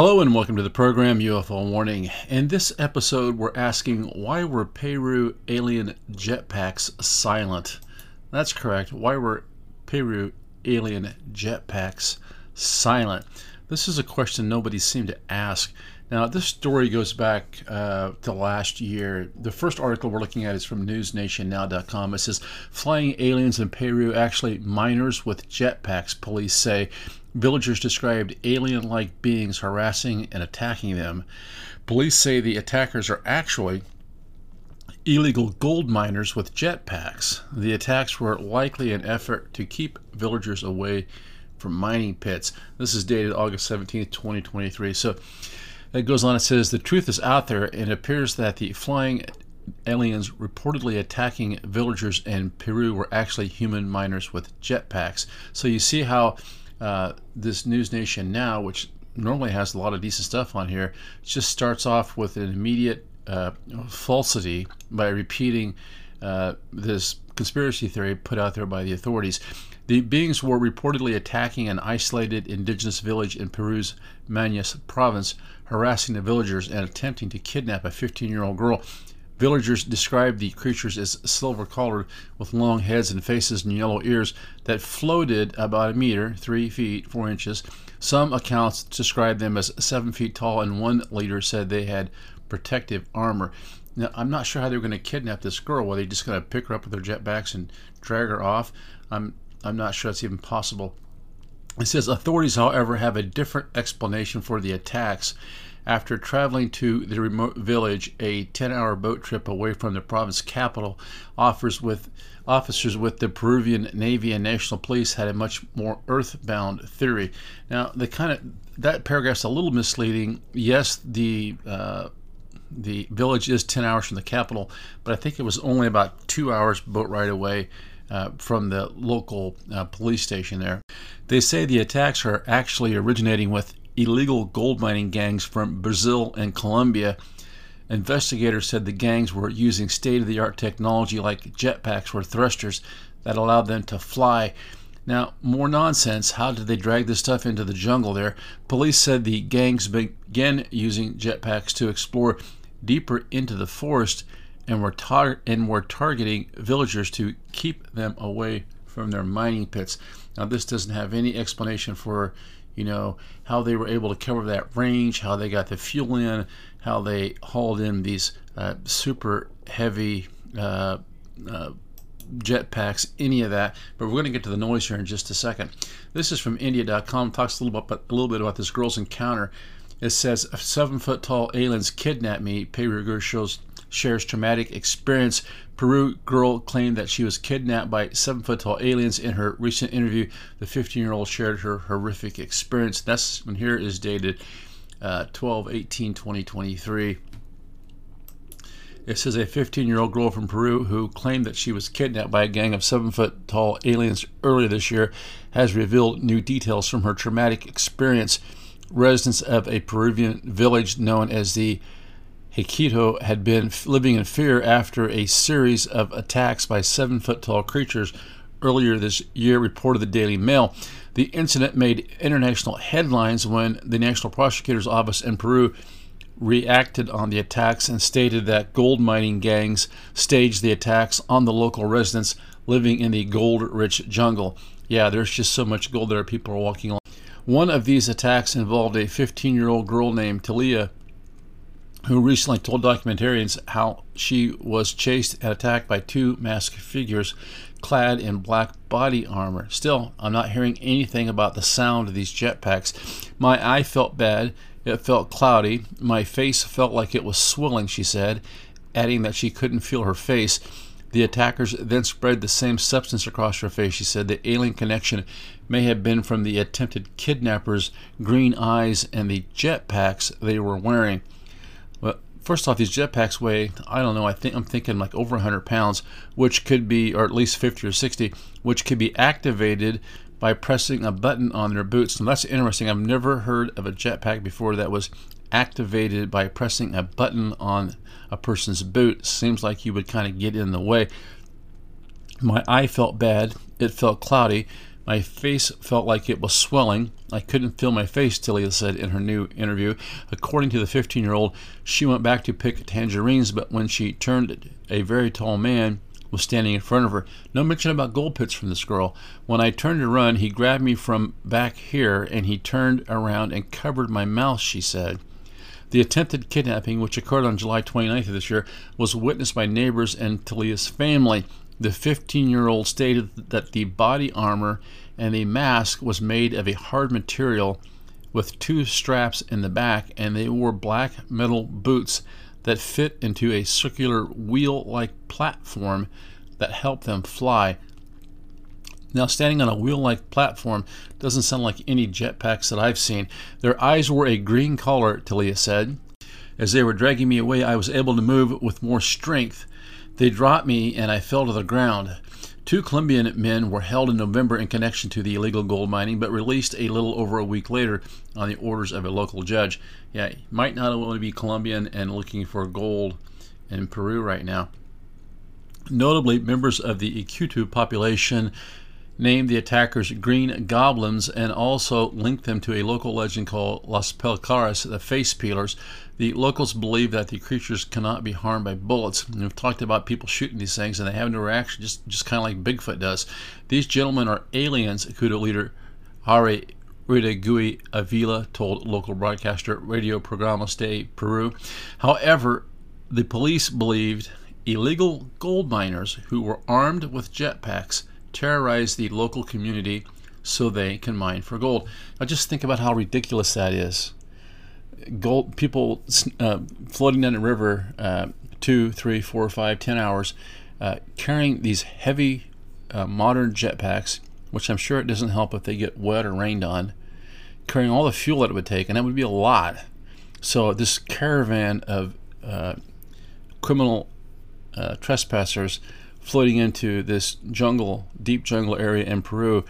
Hello and welcome to the program UFO Warning. In this episode, we're asking why were Peru alien jetpacks silent? That's correct. Why were Peru alien jetpacks silent? This is a question nobody seemed to ask. Now, this story goes back uh, to last year. The first article we're looking at is from NewsNationNow.com. It says flying aliens in Peru, actually miners with jetpacks, police say. Villagers described alien like beings harassing and attacking them. Police say the attackers are actually illegal gold miners with jetpacks. The attacks were likely an effort to keep villagers away from mining pits. This is dated August 17, 2023. So it goes on, it says the truth is out there, and it appears that the flying aliens reportedly attacking villagers in Peru were actually human miners with jetpacks. So you see how uh, this News Nation now, which normally has a lot of decent stuff on here, just starts off with an immediate uh, falsity by repeating uh, this conspiracy theory put out there by the authorities. The beings were reportedly attacking an isolated indigenous village in Peru's Maynas province, harassing the villagers and attempting to kidnap a 15 year old girl. Villagers described the creatures as silver colored with long heads and faces and yellow ears that floated about a meter, three feet, four inches. Some accounts described them as seven feet tall, and one leader said they had protective armor. Now, I'm not sure how they were going to kidnap this girl. Were they just going to pick her up with their jetpacks and drag her off? I'm I'm not sure that's even possible. It says authorities, however, have a different explanation for the attacks. After traveling to the remote village, a 10-hour boat trip away from the province capital, offers with officers with the Peruvian Navy and National Police had a much more earthbound theory. Now, the kind of that paragraph's a little misleading. Yes, the uh, the village is 10 hours from the capital, but I think it was only about two hours boat ride away uh, from the local uh, police station there. They say the attacks are actually originating with illegal gold mining gangs from Brazil and Colombia. Investigators said the gangs were using state of the art technology like jetpacks or thrusters that allowed them to fly. Now, more nonsense. How did they drag this stuff into the jungle there? Police said the gangs began using jetpacks to explore deeper into the forest and were, tar- and were targeting villagers to keep them away from their mining pits. Now, this doesn't have any explanation for you know, how they were able to cover that range, how they got the fuel in, how they hauled in these uh, super heavy uh, uh, jetpacks, any of that. But we're going to get to the noise here in just a second. This is from India.com, talks a little, bit, a little bit about this girl's encounter. It says, seven foot tall aliens kidnapped me. Peru shows shares traumatic experience. Peru girl claimed that she was kidnapped by seven foot tall aliens. In her recent interview, the 15 year old shared her horrific experience. That's one here is dated uh, 12 18 2023. It says a 15 year old girl from Peru who claimed that she was kidnapped by a gang of seven foot tall aliens earlier this year has revealed new details from her traumatic experience. Residents of a Peruvian village known as the Hikito had been living in fear after a series of attacks by seven foot tall creatures earlier this year, reported the Daily Mail. The incident made international headlines when the National Prosecutor's Office in Peru reacted on the attacks and stated that gold mining gangs staged the attacks on the local residents living in the gold rich jungle. Yeah, there's just so much gold there, people are walking along. One of these attacks involved a 15 year old girl named Talia who recently told documentarians how she was chased and attacked by two masked figures clad in black body armor. Still, I'm not hearing anything about the sound of these jetpacks. My eye felt bad. It felt cloudy. My face felt like it was swelling, she said, adding that she couldn't feel her face. The attackers then spread the same substance across her face. She said the alien connection may have been from the attempted kidnappers' green eyes and the jetpacks they were wearing. First off, these jetpacks weigh, I don't know, I think I'm thinking like over 100 pounds, which could be, or at least 50 or 60, which could be activated by pressing a button on their boots. And that's interesting. I've never heard of a jetpack before that was activated by pressing a button on a person's boot. Seems like you would kind of get in the way. My eye felt bad. It felt cloudy. My face felt like it was swelling. I couldn't feel my face, Talia said in her new interview. According to the 15 year old, she went back to pick tangerines, but when she turned, a very tall man was standing in front of her. No mention about gold pits from this girl. When I turned to run, he grabbed me from back here and he turned around and covered my mouth, she said. The attempted kidnapping, which occurred on July 29th of this year, was witnessed by neighbors and Talia's family. The 15 year old stated that the body armor and the mask was made of a hard material with two straps in the back, and they wore black metal boots that fit into a circular wheel like platform that helped them fly. Now, standing on a wheel like platform doesn't sound like any jetpacks that I've seen. Their eyes were a green color, Talia said. As they were dragging me away, I was able to move with more strength. They dropped me and I fell to the ground. Two Colombian men were held in November in connection to the illegal gold mining, but released a little over a week later on the orders of a local judge. Yeah, might not only be Colombian and looking for gold in Peru right now. Notably, members of the Ikitu population named the attackers Green Goblins and also linked them to a local legend called Las Pelacaras, the face peelers. The locals believe that the creatures cannot be harmed by bullets. And we've talked about people shooting these things and they have no reaction, just, just kind of like Bigfoot does. These gentlemen are aliens, Ikitu leader Hari Gui Avila told local broadcaster Radio Programa de Peru. However, the police believed illegal gold miners who were armed with jetpacks terrorize the local community so they can mine for gold. Now, just think about how ridiculous that is. Gold people uh, floating down the river uh, two, three, four, five, ten hours, uh, carrying these heavy uh, modern jetpacks, which I'm sure it doesn't help if they get wet or rained on, carrying all the fuel that it would take, and that would be a lot. So this caravan of uh, criminal uh, trespassers floating into this jungle, deep jungle area in Peru,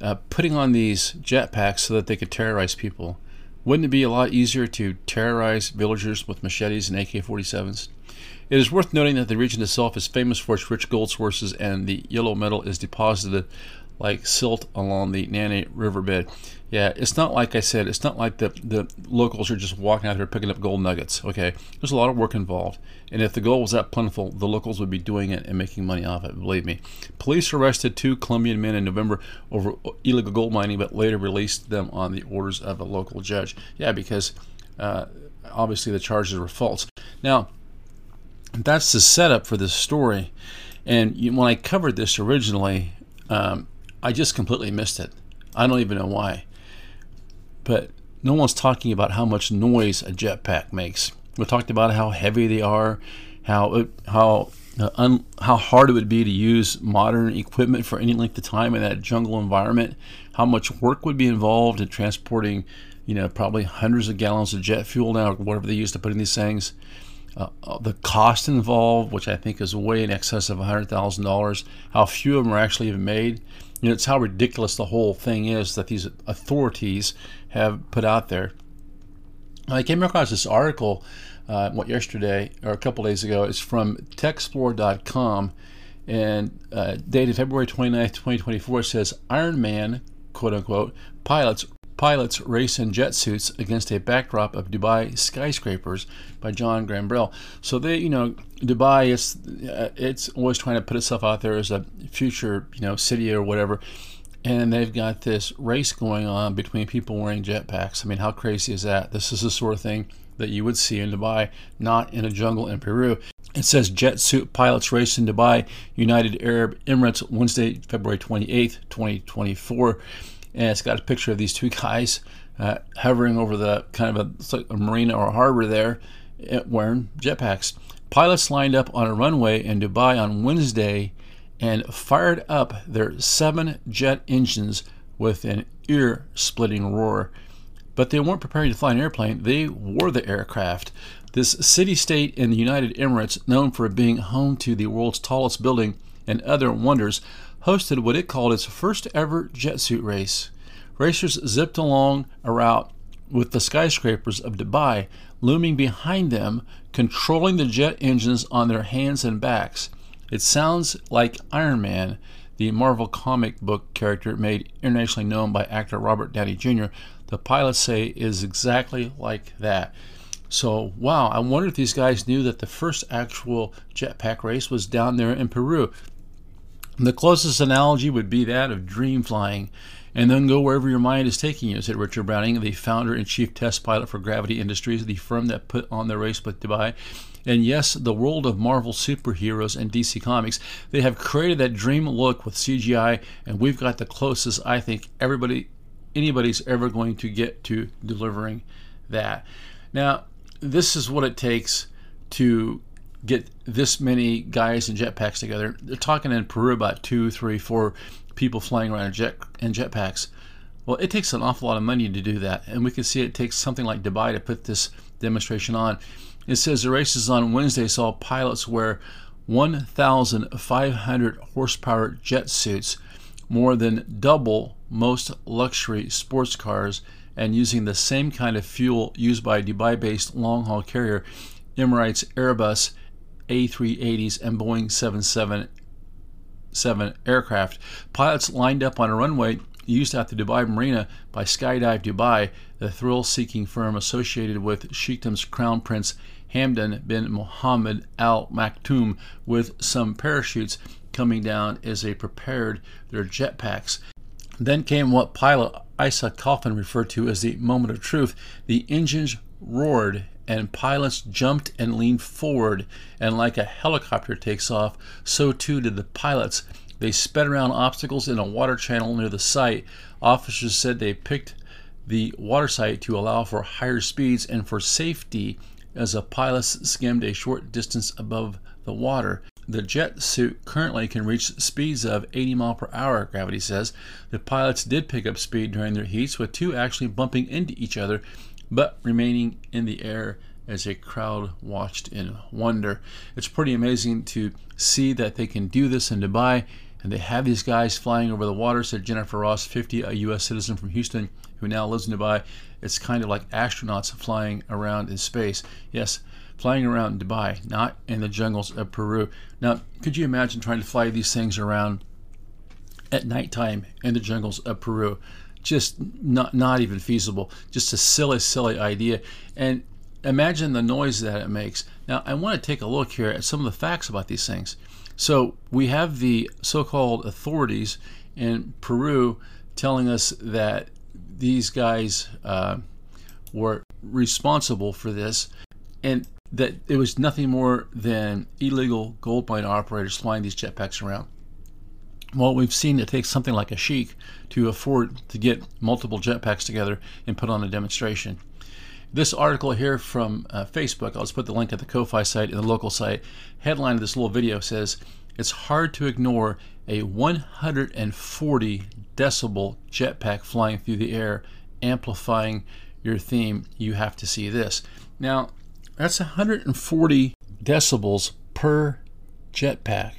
uh, putting on these jetpacks so that they could terrorize people. Wouldn't it be a lot easier to terrorize villagers with machetes and AK 47s? It is worth noting that the region itself is famous for its rich gold sources, and the yellow metal is deposited like silt along the Nanay riverbed. Yeah, it's not like I said, it's not like the, the locals are just walking out there picking up gold nuggets, okay? There's a lot of work involved. And if the gold was that plentiful, the locals would be doing it and making money off it, believe me. Police arrested two Colombian men in November over illegal gold mining, but later released them on the orders of a local judge. Yeah, because uh, obviously the charges were false. Now, that's the setup for this story. And when I covered this originally, um, I just completely missed it. I don't even know why. But no one's talking about how much noise a jetpack makes. We talked about how heavy they are, how how uh, un, how hard it would be to use modern equipment for any length of time in that jungle environment. How much work would be involved in transporting, you know, probably hundreds of gallons of jet fuel now, or whatever they use to put in these things. Uh, uh the cost involved, which I think is way in excess of $100,000, how few of them are actually even made. You know, it's how ridiculous the whole thing is that these authorities have put out there. I came across this article, uh, what yesterday or a couple days ago. It's from techxplore.com and uh, dated February 29th, 2024. It says Iron Man, quote unquote, pilots Pilots Race in Jet Suits Against a Backdrop of Dubai Skyscrapers by John Gambrell. So they, you know, Dubai is uh, it's always trying to put itself out there as a future, you know, city or whatever. And they've got this race going on between people wearing jetpacks. I mean, how crazy is that? This is the sort of thing that you would see in Dubai, not in a jungle in Peru. It says jet suit pilots race in Dubai, United Arab Emirates, Wednesday, February 28th, 2024 and it's got a picture of these two guys uh, hovering over the kind of a, like a marina or a harbor there uh, wearing jetpacks. Pilots lined up on a runway in Dubai on Wednesday and fired up their seven jet engines with an ear splitting roar. But they weren't preparing to fly an airplane, they wore the aircraft. This city state in the United Emirates, known for being home to the world's tallest building and other wonders, hosted what it called its first ever jet suit race. Racers zipped along a route with the skyscrapers of Dubai looming behind them, controlling the jet engines on their hands and backs. It sounds like Iron Man. the Marvel comic book character made internationally known by actor Robert Downey Jr., the pilots say is exactly like that. So, wow, I wonder if these guys knew that the first actual jetpack race was down there in Peru. The closest analogy would be that of dream flying. And then go wherever your mind is taking you, said Richard Browning, the founder and chief test pilot for Gravity Industries, the firm that put on the race with Dubai. And yes, the world of Marvel superheroes and DC Comics, they have created that dream look with CGI, and we've got the closest I think everybody, anybody's ever going to get to delivering that. Now, this is what it takes to get this many guys in jetpacks together. They're talking in Peru about two, three, four people flying around in jet in jetpacks. Well, it takes an awful lot of money to do that, and we can see it takes something like Dubai to put this demonstration on. It says the races on Wednesday saw pilots wear 1,500 horsepower jet suits, more than double most luxury sports cars, and using the same kind of fuel used by Dubai based long haul carrier Emirates Airbus A380s and Boeing 777 aircraft. Pilots lined up on a runway used at the Dubai Marina by Skydive Dubai, the thrill seeking firm associated with Sheikdom's Crown Prince Hamdan bin Mohammed Al Maktoum, with some parachutes coming down as they prepared their jetpacks. Then came what pilot Isa Kaufman referred to as the moment of truth. The engines roared and pilots jumped and leaned forward, and like a helicopter takes off, so too did the pilots. They sped around obstacles in a water channel near the site. Officers said they picked the water site to allow for higher speeds and for safety as the pilots skimmed a short distance above the water. The jet suit currently can reach speeds of 80 mile per hour, Gravity says. The pilots did pick up speed during their heats, with two actually bumping into each other, but remaining in the air as a crowd watched in wonder. It's pretty amazing to see that they can do this in Dubai, and they have these guys flying over the water, said Jennifer Ross, 50, a U.S. citizen from Houston who now lives in Dubai. It's kind of like astronauts flying around in space. Yes, flying around in Dubai, not in the jungles of Peru. Now, could you imagine trying to fly these things around at nighttime in the jungles of Peru? Just not not even feasible. Just a silly, silly idea. And imagine the noise that it makes. Now, I want to take a look here at some of the facts about these things. So, we have the so called authorities in Peru telling us that these guys uh, were responsible for this, and that it was nothing more than illegal gold mine operators flying these jetpacks around. Well, we've seen it takes something like a sheik to afford to get multiple jetpacks together and put on a demonstration. This article here from uh, Facebook, I'll just put the link at the Ko-Fi site and the local site. Headline of this little video says, "It's hard to ignore a 140 decibel jetpack flying through the air, amplifying your theme. You have to see this." Now, that's 140 decibels per jetpack.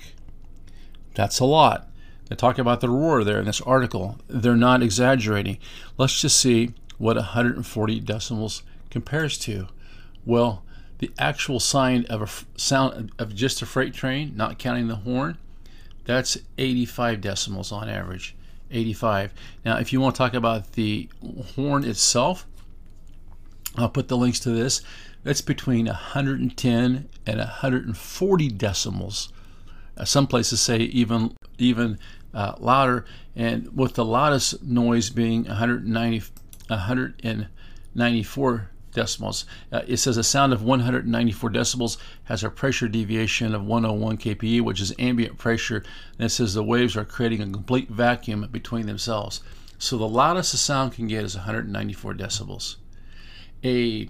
That's a lot. They talk about the roar there in this article. They're not exaggerating. Let's just see what 140 decimals compares to. Well, the actual sound of a sound of just a freight train, not counting the horn, that's 85 decimals on average. 85. Now, if you want to talk about the horn itself, I'll put the links to this. That's between 110 and 140 decimals. Uh, some places say even even uh, louder, and with the loudest noise being 190 194 decibels. Uh, it says a sound of 194 decibels has a pressure deviation of 101 kPa, which is ambient pressure. And it says the waves are creating a complete vacuum between themselves. So the loudest a sound can get is 194 decibels. A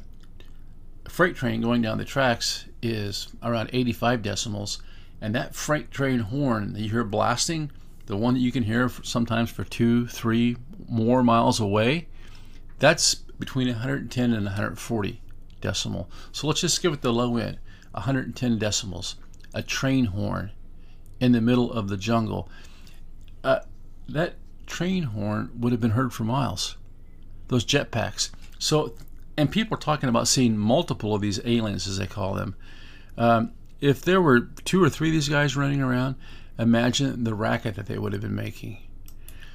freight train going down the tracks is around 85 decibels, and that freight train horn that you hear blasting, the one that you can hear sometimes for two, three more miles away, that's between 110 and 140 decimal. So let's just give it the low end 110 decibels, a train horn in the middle of the jungle. Uh, that train horn would have been heard for miles. Those jetpacks. So, and people are talking about seeing multiple of these aliens, as they call them. Um, if there were two or three of these guys running around, Imagine the racket that they would have been making.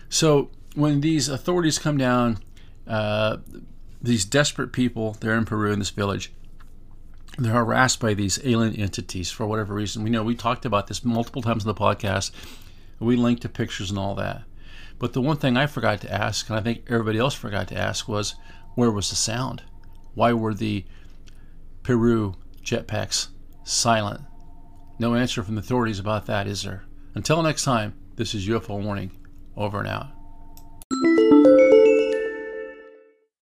So when these authorities come down, uh, these desperate people, they're in Peru in this village, they're harassed by these alien entities for whatever reason. We know we talked about this multiple times in the podcast. We linked to pictures and all that. But the one thing I forgot to ask, and I think everybody else forgot to ask, was where was the sound? Why were the Peru jetpacks silent? No answer from the authorities about that, is there? Until next time, this is UFO Warning. Over and out.